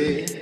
sí.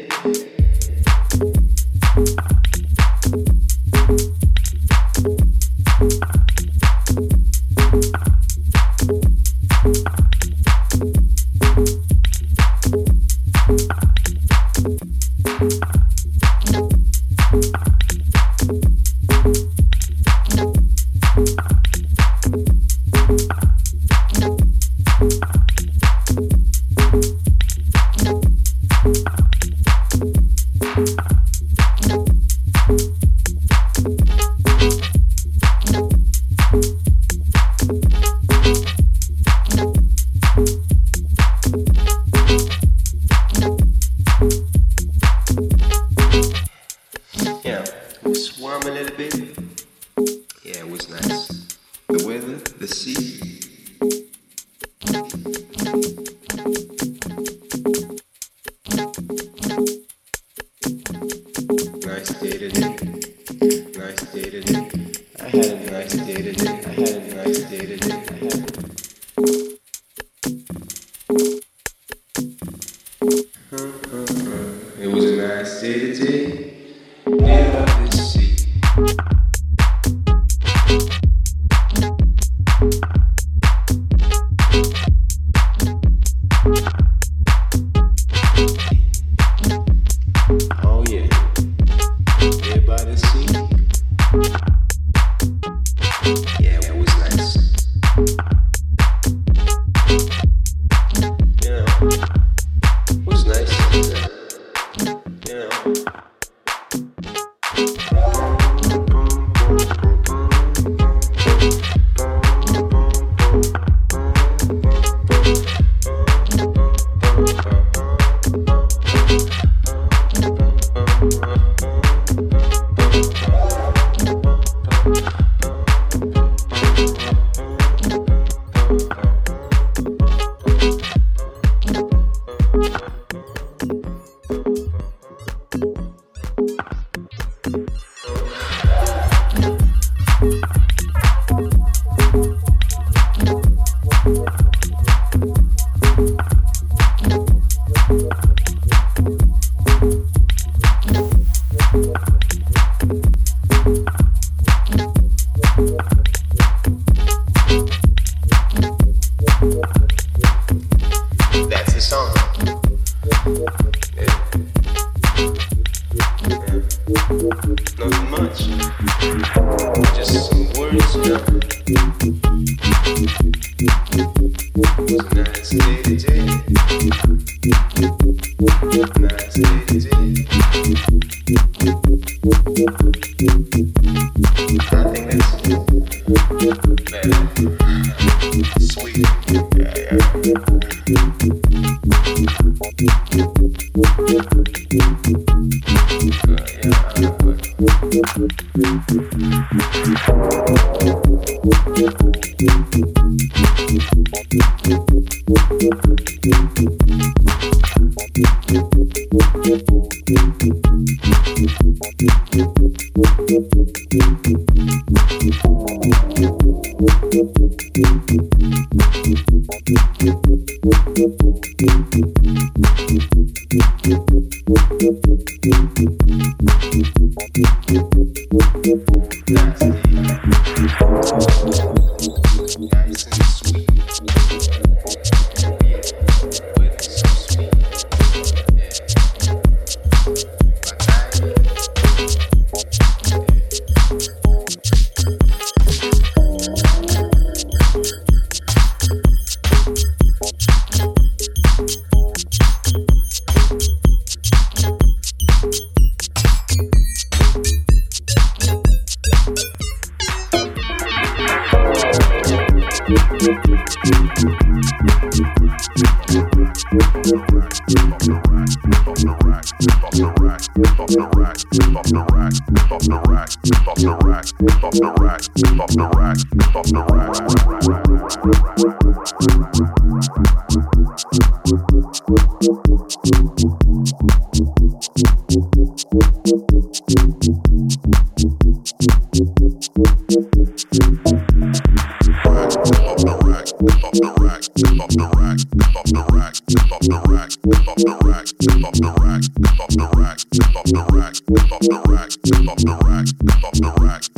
off the rack,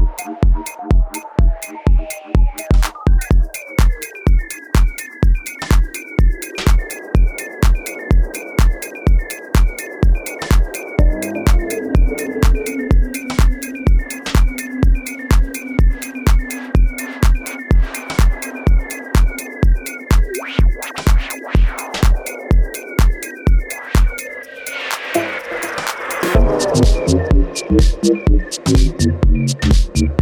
Thank you.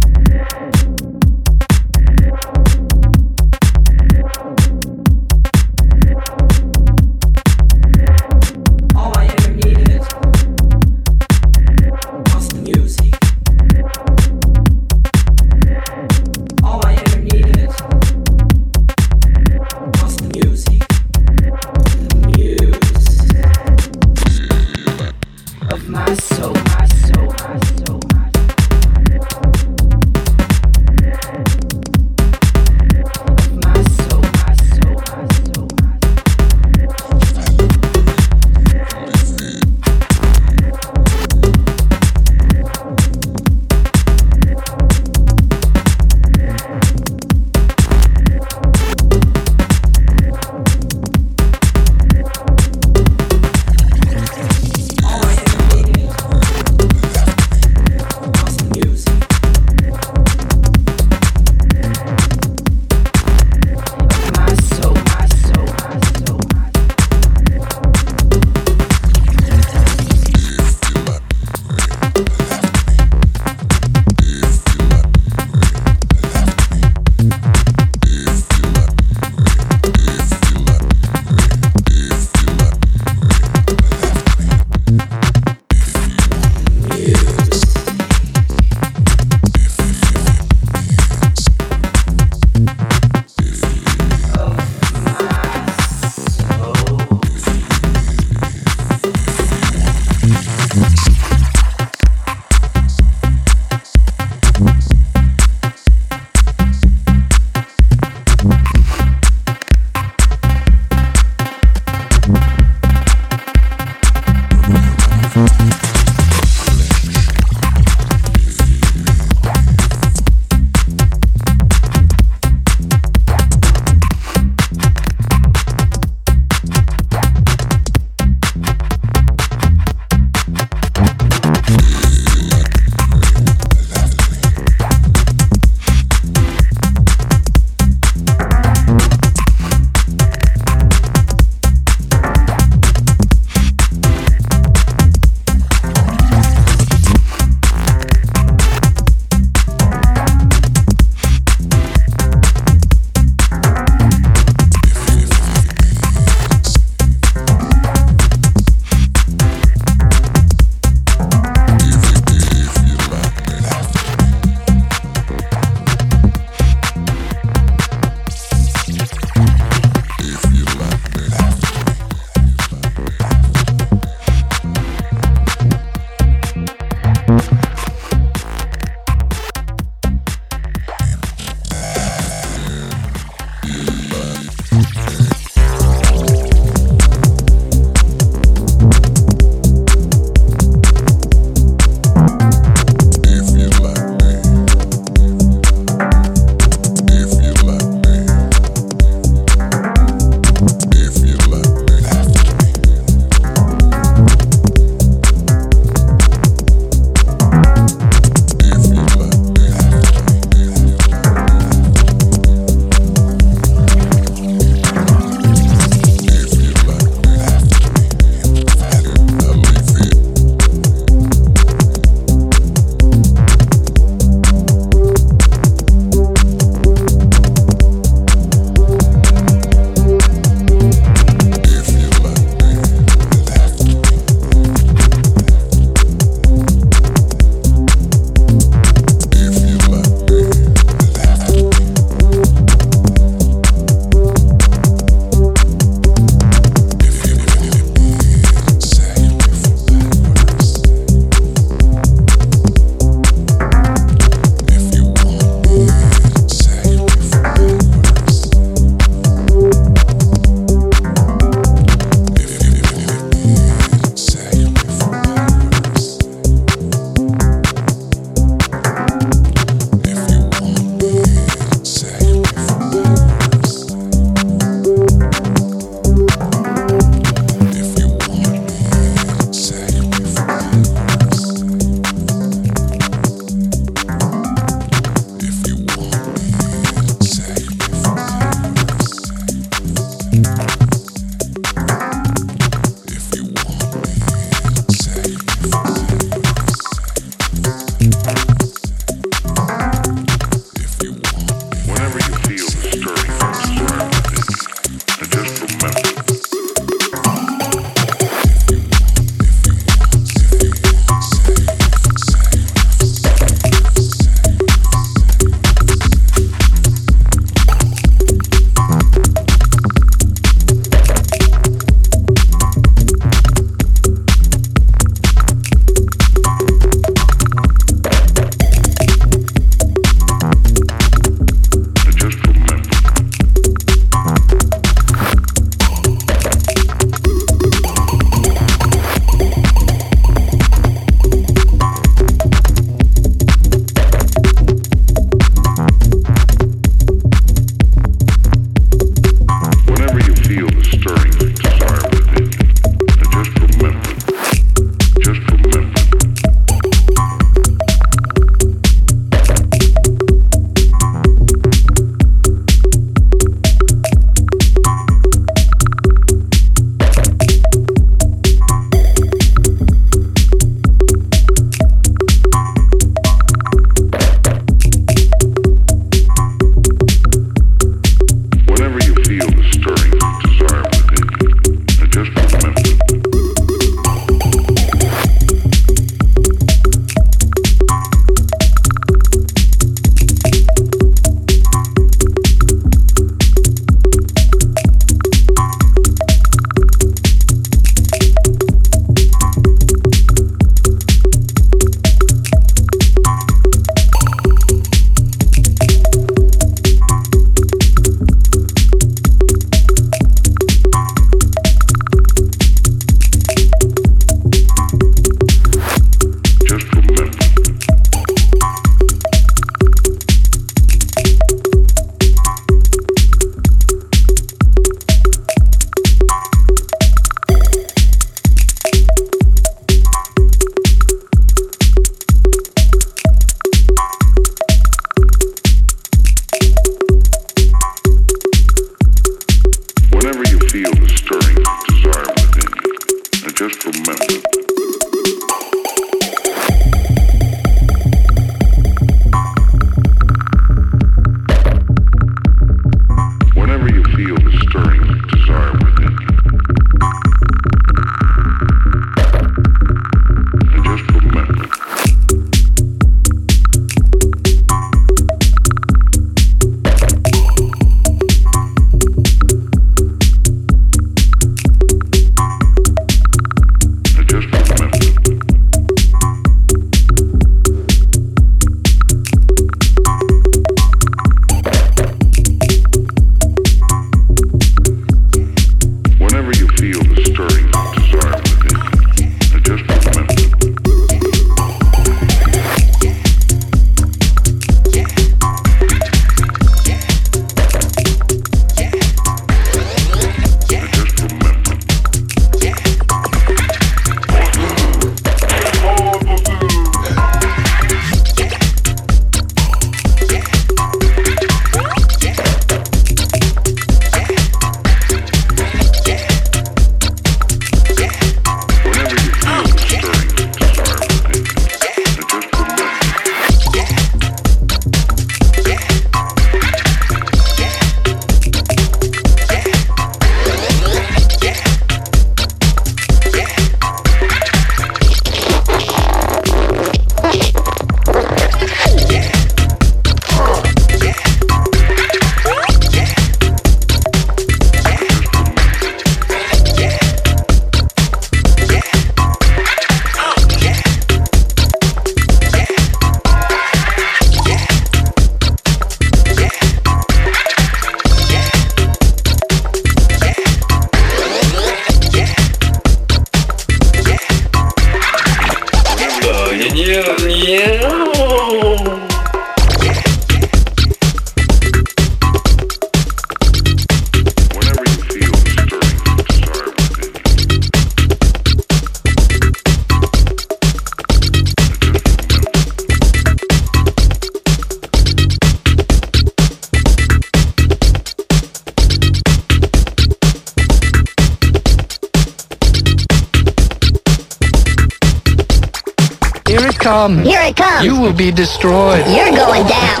Destroyed. You're going down.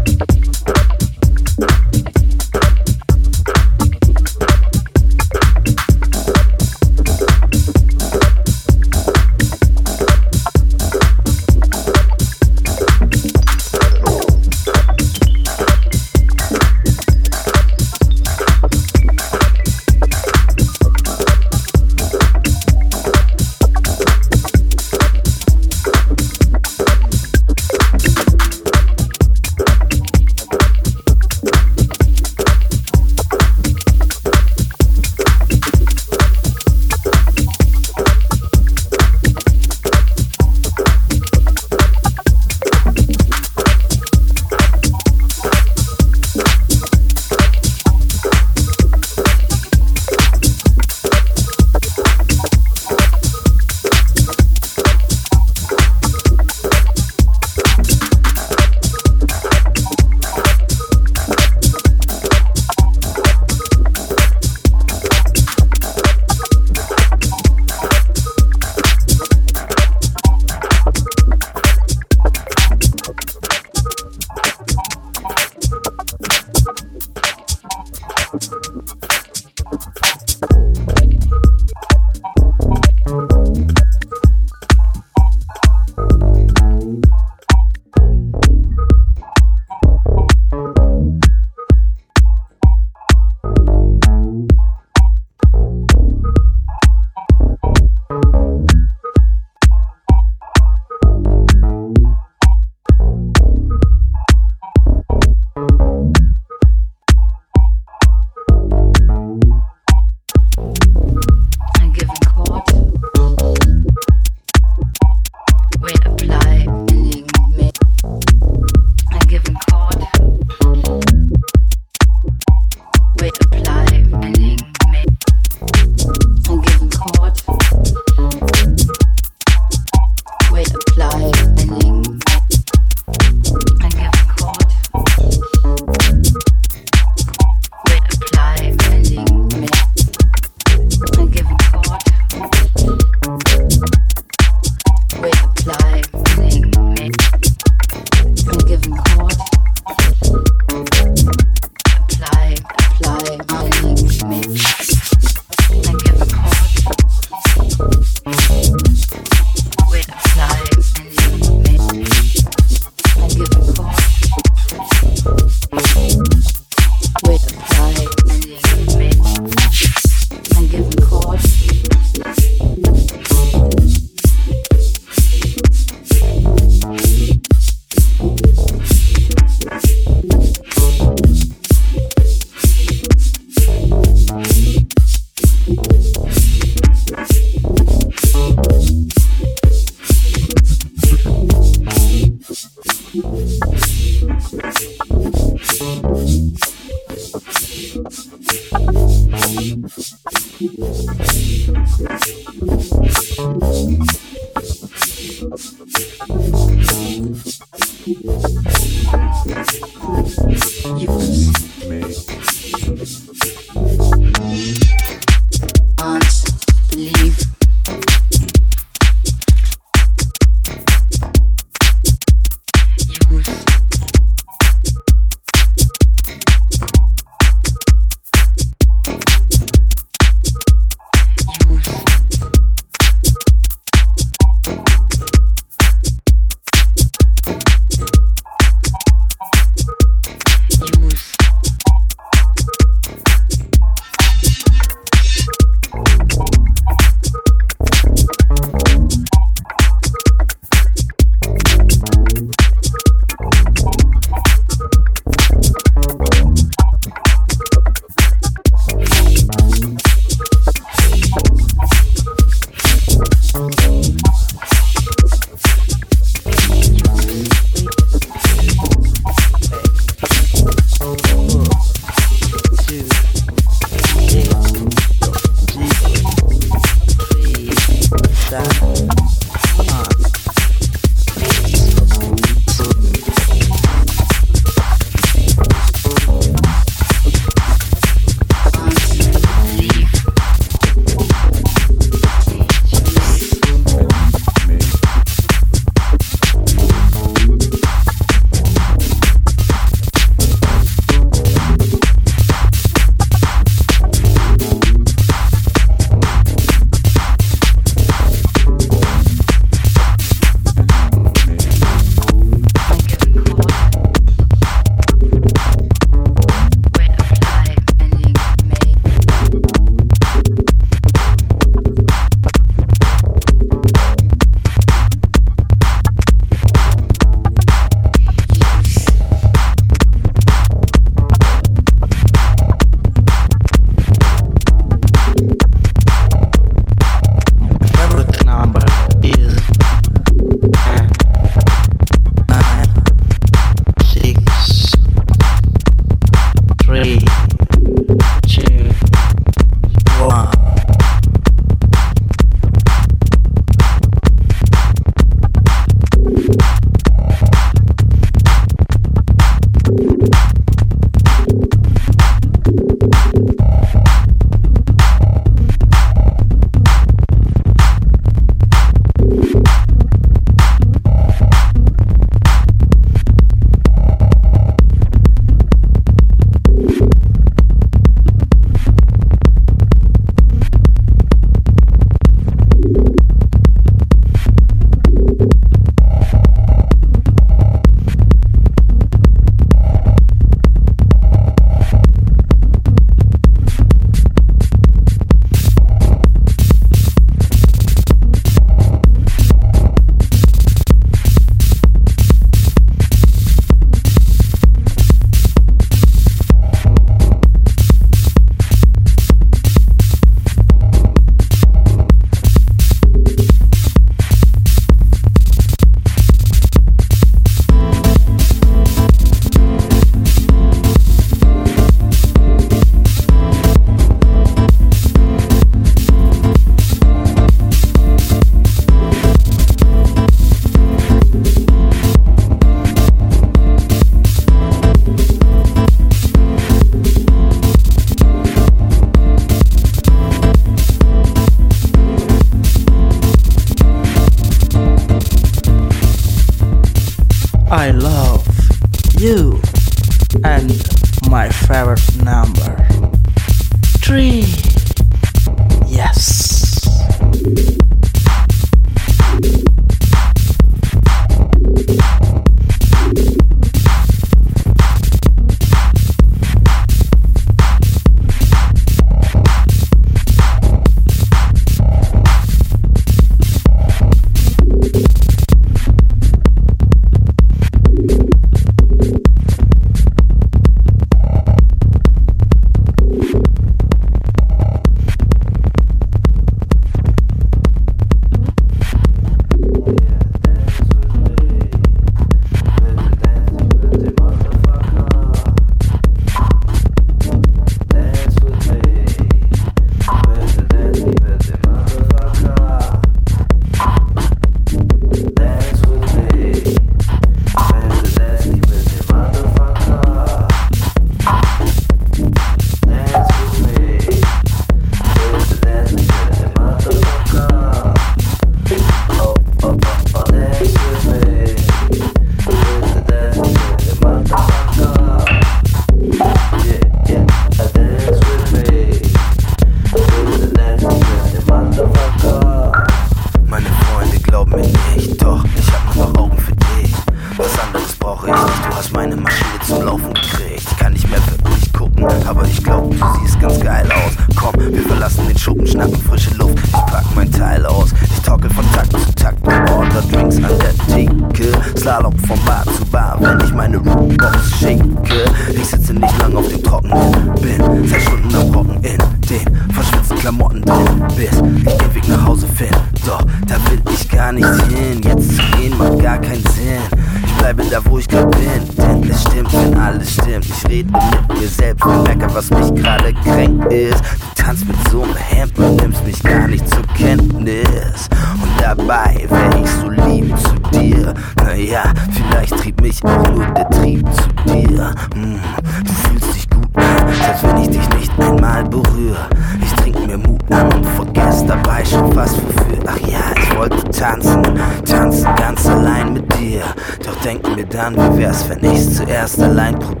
Das, wenn ich's zuerst allein probiere.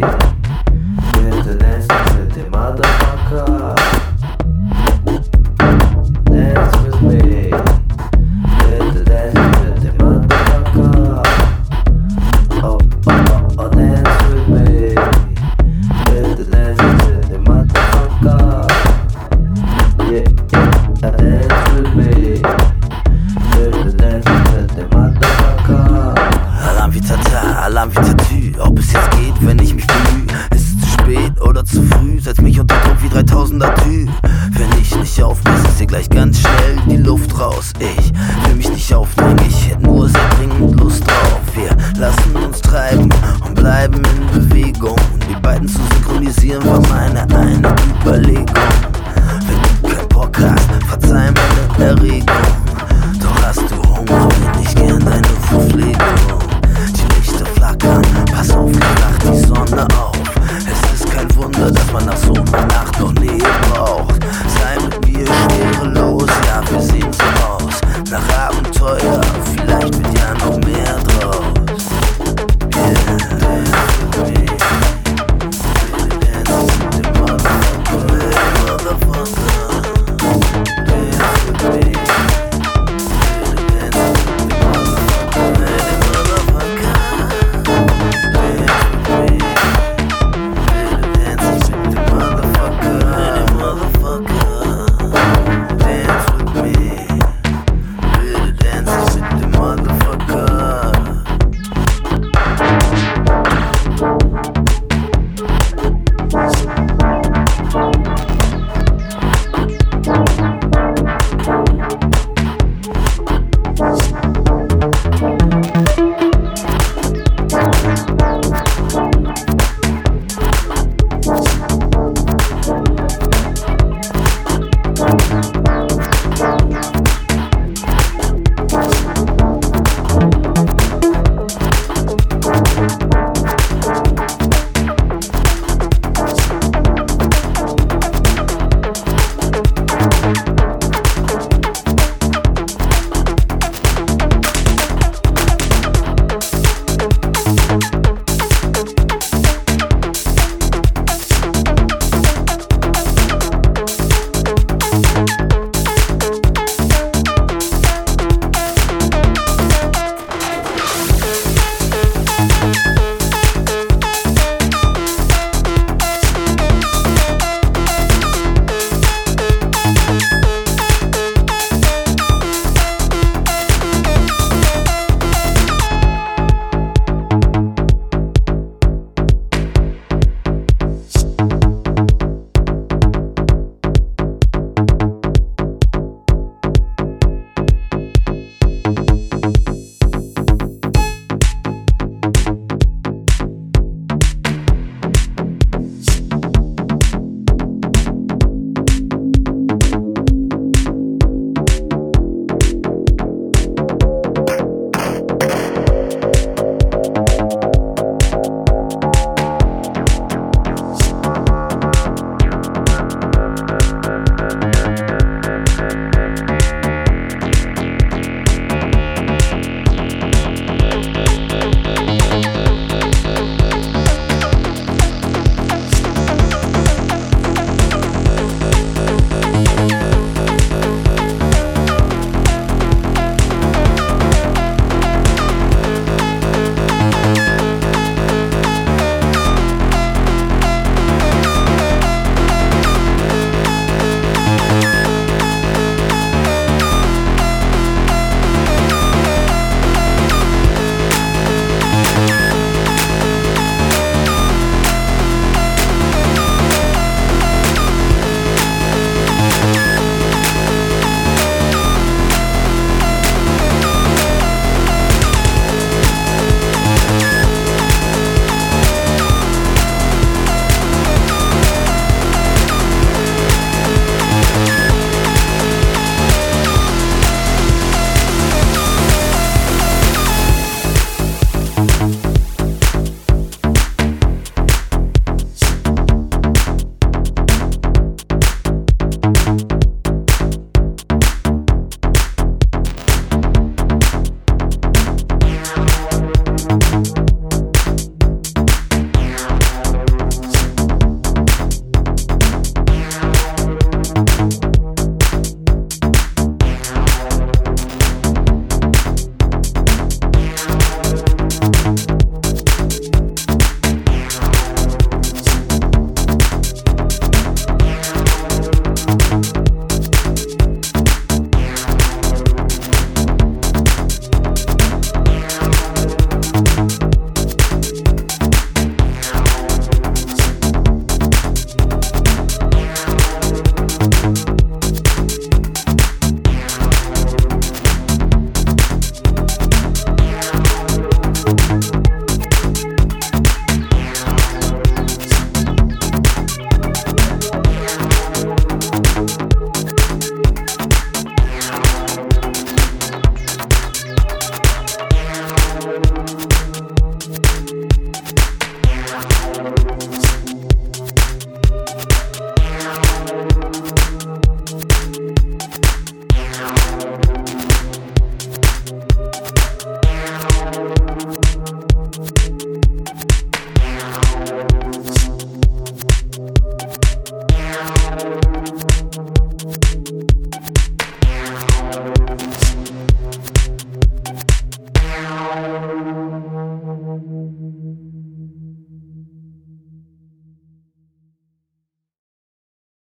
with the dance, at the motherfucker.